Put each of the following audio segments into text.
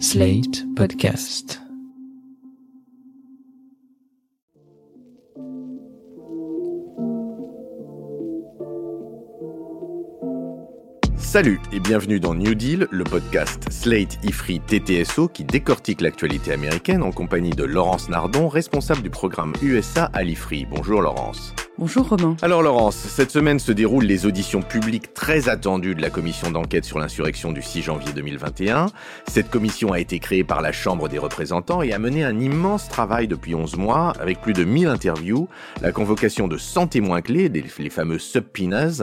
Slate Podcast. Salut et bienvenue dans New Deal, le podcast Slate Ifri TTSO qui décortique l'actualité américaine en compagnie de Laurence Nardon, responsable du programme USA à l'Ifri. Bonjour Laurence. Bonjour Romain. Alors Laurence, cette semaine se déroulent les auditions publiques très attendues de la commission d'enquête sur l'insurrection du 6 janvier 2021. Cette commission a été créée par la Chambre des représentants et a mené un immense travail depuis 11 mois avec plus de 1000 interviews, la convocation de 100 témoins clés, les fameux subpoenas,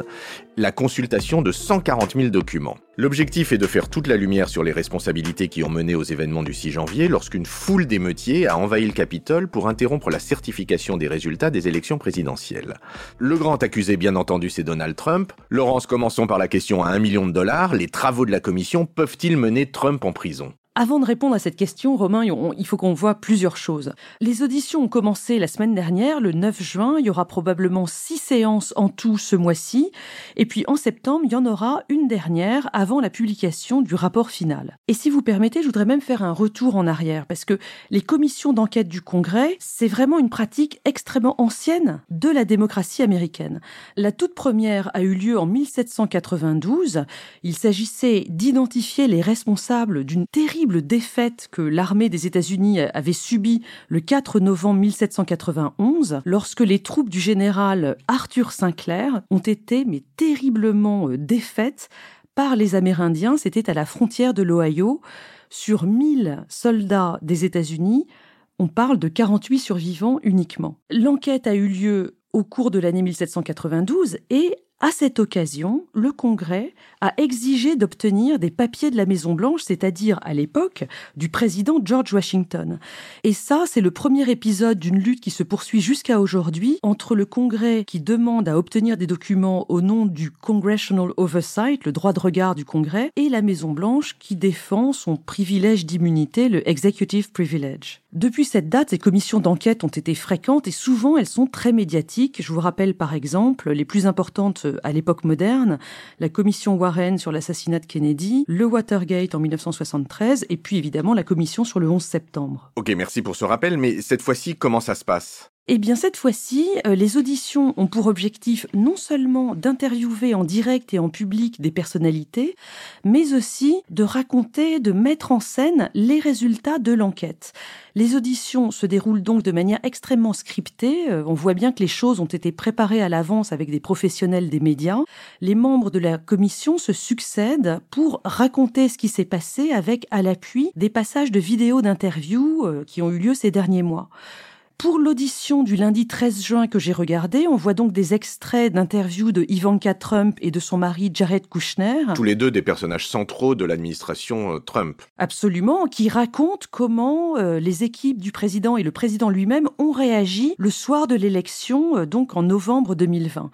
la consultation de 140 000 documents. L'objectif est de faire toute la lumière sur les responsabilités qui ont mené aux événements du 6 janvier lorsqu'une foule d'émeutiers a envahi le Capitole pour interrompre la certification des résultats des élections présidentielles. Le grand accusé, bien entendu, c'est Donald Trump. Laurence, commençons par la question à 1 million de dollars. Les travaux de la commission peuvent-ils mener Trump en prison? Avant de répondre à cette question, Romain, il faut qu'on voit plusieurs choses. Les auditions ont commencé la semaine dernière, le 9 juin. Il y aura probablement six séances en tout ce mois-ci. Et puis en septembre, il y en aura une dernière avant la publication du rapport final. Et si vous permettez, je voudrais même faire un retour en arrière parce que les commissions d'enquête du Congrès, c'est vraiment une pratique extrêmement ancienne de la démocratie américaine. La toute première a eu lieu en 1792. Il s'agissait d'identifier les responsables d'une terrible défaite que l'armée des États-Unis avait subie le 4 novembre 1791 lorsque les troupes du général Arthur Sinclair ont été mais terriblement euh, défaites par les Amérindiens. C'était à la frontière de l'Ohio. Sur 1000 soldats des États-Unis, on parle de 48 survivants uniquement. L'enquête a eu lieu au cours de l'année 1792 et à cette occasion, le Congrès a exigé d'obtenir des papiers de la Maison-Blanche, c'est-à-dire à, l'époque du président George Washington. Et ça, c'est le premier épisode d'une lutte qui se poursuit jusqu'à aujourd'hui entre le Congrès qui demande à obtenir des documents au nom du Congressional Oversight, le droit de regard du Congrès, et la Maison-Blanche qui défend son privilège d'immunité, le Executive Privilege. Depuis cette date, ces commissions d'enquête ont été fréquentes et souvent elles sont très médiatiques. Je vous rappelle par exemple les plus importantes à l'époque moderne, la commission Warren sur l'assassinat de Kennedy, le Watergate en 1973 et puis évidemment la commission sur le 11 septembre. Ok, merci pour ce rappel, mais cette fois-ci, comment ça se passe? Eh bien, cette fois-ci, euh, les auditions ont pour objectif non seulement d'interviewer en direct et en public des personnalités, mais aussi de raconter, de mettre en scène les résultats de l'enquête. Les auditions se déroulent donc de manière extrêmement scriptée. Euh, on voit bien que les choses ont été préparées à l'avance avec des professionnels des médias. Les membres de la commission se succèdent pour raconter ce qui s'est passé avec à l'appui des passages de vidéos d'interviews euh, qui ont eu lieu ces derniers mois. Pour l'audition du lundi 13 juin que j'ai regardé, on voit donc des extraits d'interviews de Ivanka Trump et de son mari Jared Kushner. Tous les deux des personnages centraux de l'administration euh, Trump. Absolument, qui racontent comment euh, les équipes du président et le président lui-même ont réagi le soir de l'élection, euh, donc en novembre 2020.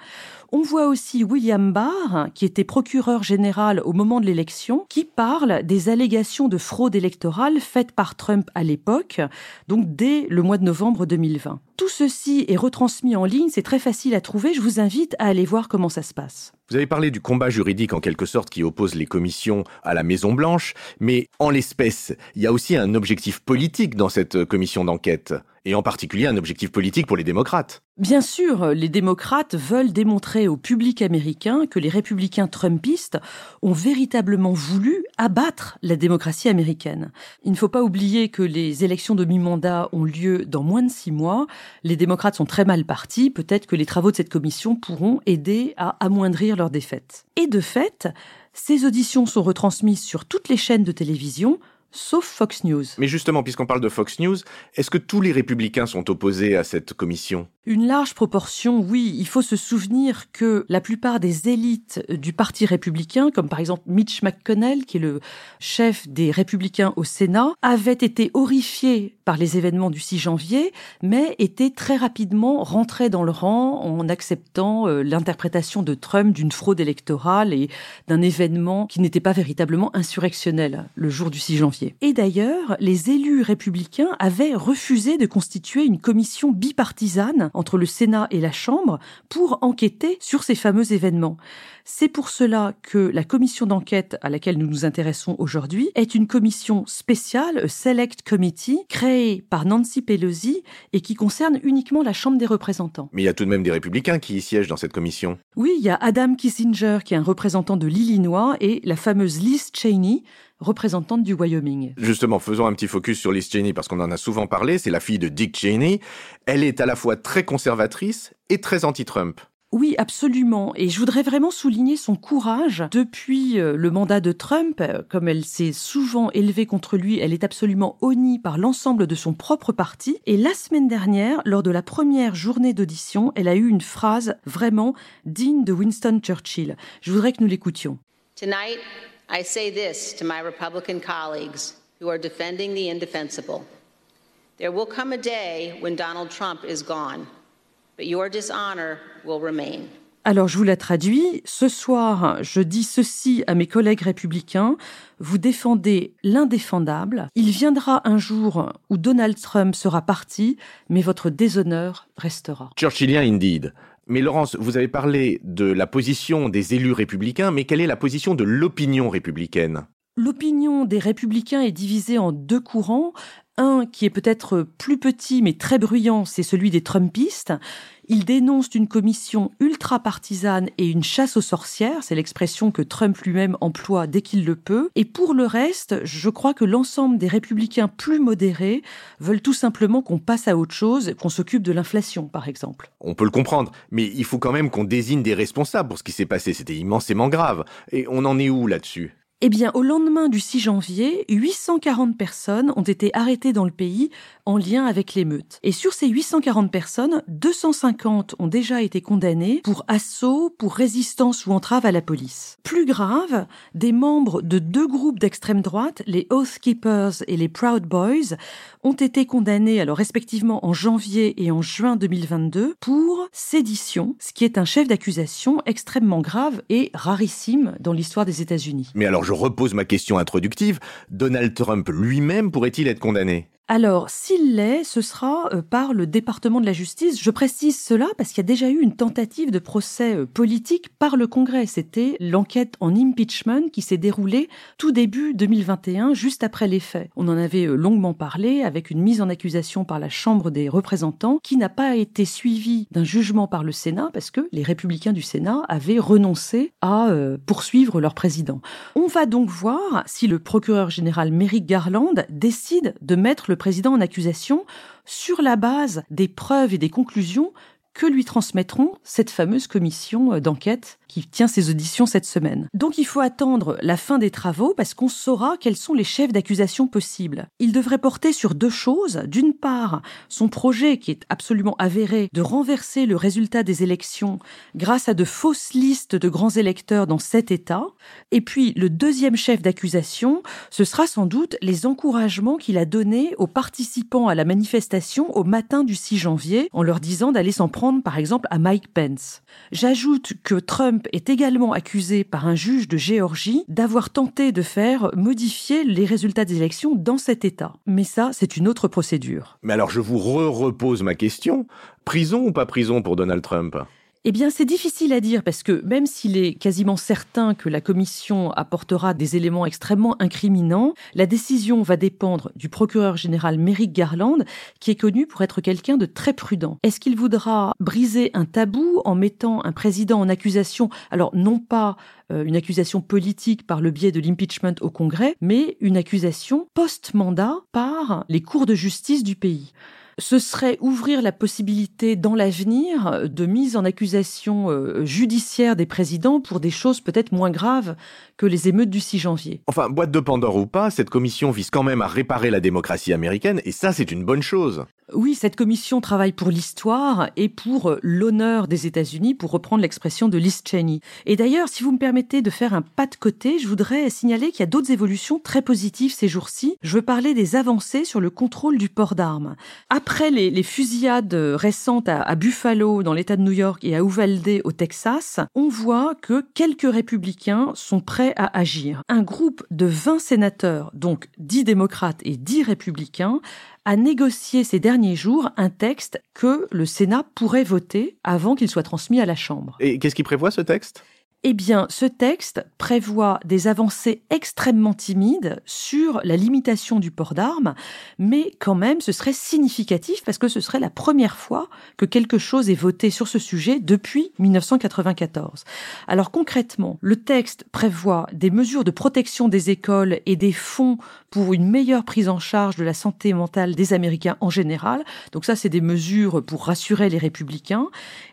On voit aussi William Barr, qui était procureur général au moment de l'élection, qui parle des allégations de fraude électorale faites par Trump à l'époque, donc dès le mois de novembre 2020. Tout ceci est retransmis en ligne, c'est très facile à trouver, je vous invite à aller voir comment ça se passe. Vous avez parlé du combat juridique en quelque sorte qui oppose les commissions à la Maison Blanche, mais en l'espèce, il y a aussi un objectif politique dans cette commission d'enquête, et en particulier un objectif politique pour les démocrates. Bien sûr, les démocrates veulent démontrer au public américain que les républicains trumpistes ont véritablement voulu abattre la démocratie américaine. Il ne faut pas oublier que les élections de mi-mandat ont lieu dans moins de six mois. Les démocrates sont très mal partis. Peut-être que les travaux de cette commission pourront aider à amoindrir leur défaite. Et de fait, ces auditions sont retransmises sur toutes les chaînes de télévision, sauf Fox News. Mais justement, puisqu'on parle de Fox News, est-ce que tous les républicains sont opposés à cette commission? Une large proportion, oui. Il faut se souvenir que la plupart des élites du Parti républicain, comme par exemple Mitch McConnell, qui est le chef des républicains au Sénat, avaient été horrifiés par les événements du 6 janvier, mais étaient très rapidement rentrés dans le rang en acceptant euh, l'interprétation de Trump d'une fraude électorale et d'un événement qui n'était pas véritablement insurrectionnel le jour du 6 janvier. Et d'ailleurs, les élus républicains avaient refusé de constituer une commission bipartisane entre le Sénat et la Chambre pour enquêter sur ces fameux événements. C'est pour cela que la commission d'enquête à laquelle nous nous intéressons aujourd'hui est une commission spéciale, Select Committee, créée par Nancy Pelosi et qui concerne uniquement la Chambre des représentants. Mais il y a tout de même des républicains qui y siègent dans cette commission. Oui, il y a Adam Kissinger qui est un représentant de l'Illinois et la fameuse Liz Cheney, représentante du Wyoming. Justement, faisons un petit focus sur Liz Cheney parce qu'on en a souvent parlé, c'est la fille de Dick Cheney. Elle est à la fois très conservatrice et très anti-Trump. Oui, absolument. Et je voudrais vraiment souligner son courage. Depuis euh, le mandat de Trump, euh, comme elle s'est souvent élevée contre lui, elle est absolument honnie par l'ensemble de son propre parti. Et la semaine dernière, lors de la première journée d'audition, elle a eu une phrase vraiment digne de Winston Churchill. Je voudrais que nous l'écoutions. Tonight, I say this to my Republican colleagues who are defending the indefensible. There will come a day when Donald Trump is gone. Alors je vous la traduis. Ce soir, je dis ceci à mes collègues républicains. Vous défendez l'indéfendable. Il viendra un jour où Donald Trump sera parti, mais votre déshonneur restera. Churchillien indeed. Mais Laurence, vous avez parlé de la position des élus républicains, mais quelle est la position de l'opinion républicaine? L'opinion des républicains est divisée en deux courants. Un qui est peut-être plus petit mais très bruyant, c'est celui des Trumpistes. Ils dénoncent une commission ultra-partisane et une chasse aux sorcières, c'est l'expression que Trump lui-même emploie dès qu'il le peut. Et pour le reste, je crois que l'ensemble des républicains plus modérés veulent tout simplement qu'on passe à autre chose, qu'on s'occupe de l'inflation, par exemple. On peut le comprendre, mais il faut quand même qu'on désigne des responsables pour ce qui s'est passé. C'était immensément grave. Et on en est où là-dessus? Eh bien, au lendemain du 6 janvier, 840 personnes ont été arrêtées dans le pays en lien avec l'émeute. Et sur ces 840 personnes, 250 ont déjà été condamnées pour assaut, pour résistance ou entrave à la police. Plus grave, des membres de deux groupes d'extrême droite, les Oath Keepers et les Proud Boys, ont été condamnés alors respectivement en janvier et en juin 2022 pour sédition, ce qui est un chef d'accusation extrêmement grave et rarissime dans l'histoire des États-Unis. Mais je repose ma question introductive. Donald Trump lui-même pourrait-il être condamné? Alors, s'il l'est, ce sera euh, par le département de la justice. Je précise cela parce qu'il y a déjà eu une tentative de procès euh, politique par le Congrès. C'était l'enquête en impeachment qui s'est déroulée tout début 2021, juste après les faits. On en avait euh, longuement parlé avec une mise en accusation par la Chambre des représentants qui n'a pas été suivie d'un jugement par le Sénat parce que les républicains du Sénat avaient renoncé à poursuivre leur président. On va donc voir si le procureur général Merrick Garland décide de mettre le président en accusation sur la base des preuves et des conclusions que lui transmettront cette fameuse commission euh, d'enquête qui tient ses auditions cette semaine. Donc il faut attendre la fin des travaux parce qu'on saura quels sont les chefs d'accusation possibles. Il devrait porter sur deux choses. D'une part, son projet qui est absolument avéré de renverser le résultat des élections grâce à de fausses listes de grands électeurs dans sept États. Et puis le deuxième chef d'accusation, ce sera sans doute les encouragements qu'il a donnés aux participants à la manifestation au matin du 6 janvier en leur disant d'aller s'en prendre par exemple à Mike Pence. J'ajoute que Trump est également accusé par un juge de Géorgie d'avoir tenté de faire modifier les résultats des élections dans cet État. Mais ça, c'est une autre procédure. Mais alors je vous re-repose ma question. Prison ou pas prison pour Donald Trump? Eh bien, c'est difficile à dire parce que même s'il est quasiment certain que la commission apportera des éléments extrêmement incriminants, la décision va dépendre du procureur général Merrick Garland, qui est connu pour être quelqu'un de très prudent. Est-ce qu'il voudra briser un tabou en mettant un président en accusation? Alors, non pas euh, une accusation politique par le biais de l'impeachment au Congrès, mais une accusation post-mandat par les cours de justice du pays ce serait ouvrir la possibilité dans l'avenir de mise en accusation euh, judiciaire des présidents pour des choses peut-être moins graves que les émeutes du 6 janvier. Enfin, boîte de Pandore ou pas, cette commission vise quand même à réparer la démocratie américaine et ça c'est une bonne chose. Oui, cette commission travaille pour l'histoire et pour l'honneur des États-Unis, pour reprendre l'expression de Liz Cheney. Et d'ailleurs, si vous me permettez de faire un pas de côté, je voudrais signaler qu'il y a d'autres évolutions très positives ces jours-ci. Je veux parler des avancées sur le contrôle du port d'armes. Après les, fusillades récentes à, à Buffalo, dans l'État de New York, et à Uvalde, au Texas, on voit que quelques républicains sont prêts à agir. Un groupe de 20 sénateurs, donc 10 démocrates et 10 républicains, a négocié ces derniers jours un texte que le Sénat pourrait voter avant qu'il soit transmis à la Chambre. Et qu'est-ce qui prévoit ce texte? Eh bien, ce texte prévoit des avancées extrêmement timides sur la limitation du port d'armes, mais quand même, ce serait significatif parce que ce serait la première fois que quelque chose est voté sur ce sujet depuis 1994. Alors concrètement, le texte prévoit des mesures de protection des écoles et des fonds pour une meilleure prise en charge de la santé mentale des Américains en général. Donc ça, c'est des mesures pour rassurer les républicains.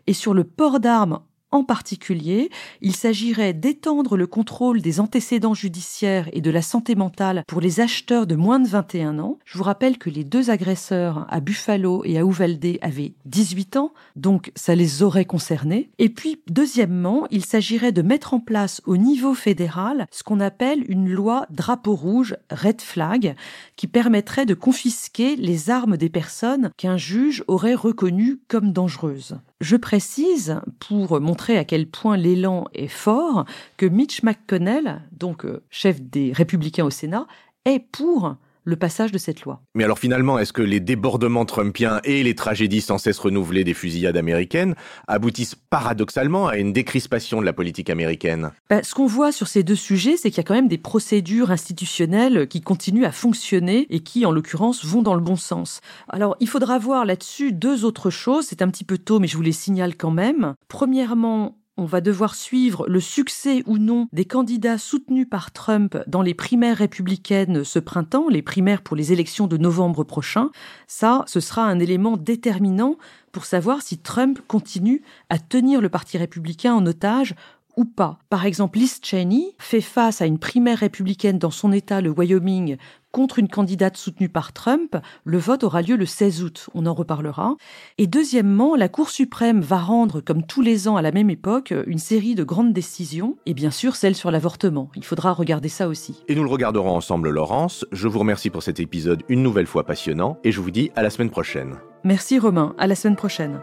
Et sur le port d'armes en particulier, il s'agirait d'étendre le contrôle des antécédents judiciaires et de la santé mentale pour les acheteurs de moins de 21 ans. Je vous rappelle que les deux agresseurs à Buffalo et à Uvalde avaient 18 ans, donc ça les aurait concernés. Et puis, deuxièmement, il s'agirait de mettre en place au niveau fédéral ce qu'on appelle une loi drapeau rouge, red flag, qui permettrait de confisquer les armes des personnes qu'un juge aurait reconnues comme dangereuses. Je précise, pour montrer à quel point l'élan est fort, que Mitch McConnell, donc euh, chef des républicains au Sénat, est pour le passage de cette loi. Mais alors finalement, est-ce que les débordements trumpiens et les tragédies sans cesse renouvelées des fusillades américaines aboutissent paradoxalement à une décrispation de la politique américaine? Bah, Ce qu'on voit sur ces deux sujets, c'est qu'il y a quand même des procédures institutionnelles qui continuent à fonctionner et qui, en l'occurrence, vont dans le bon sens. Alors, il faudra voir là-dessus deux autres choses. C'est un petit peu tôt, mais je vous les signale quand même. Premièrement, on va devoir suivre le succès ou non des candidats soutenus par Trump dans les primaires républicaines ce printemps, les primaires pour les élections de novembre prochain. Ça, ce sera un élément déterminant pour savoir si Trump continue à tenir le Parti républicain en otage ou pas. Par exemple, Liz Cheney fait face à une primaire républicaine dans son État, le Wyoming, contre une candidate soutenue par Trump. Le vote aura lieu le 16 août, on en reparlera. Et deuxièmement, la Cour suprême va rendre, comme tous les ans à la même époque, une série de grandes décisions, et bien sûr celle sur l'avortement. Il faudra regarder ça aussi. Et nous le regarderons ensemble, Laurence. Je vous remercie pour cet épisode une nouvelle fois passionnant, et je vous dis à la semaine prochaine. Merci Romain, à la semaine prochaine.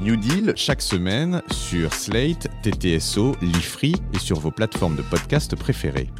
New Deal chaque semaine sur Slate, TTSO, Lifree et sur vos plateformes de podcast préférées.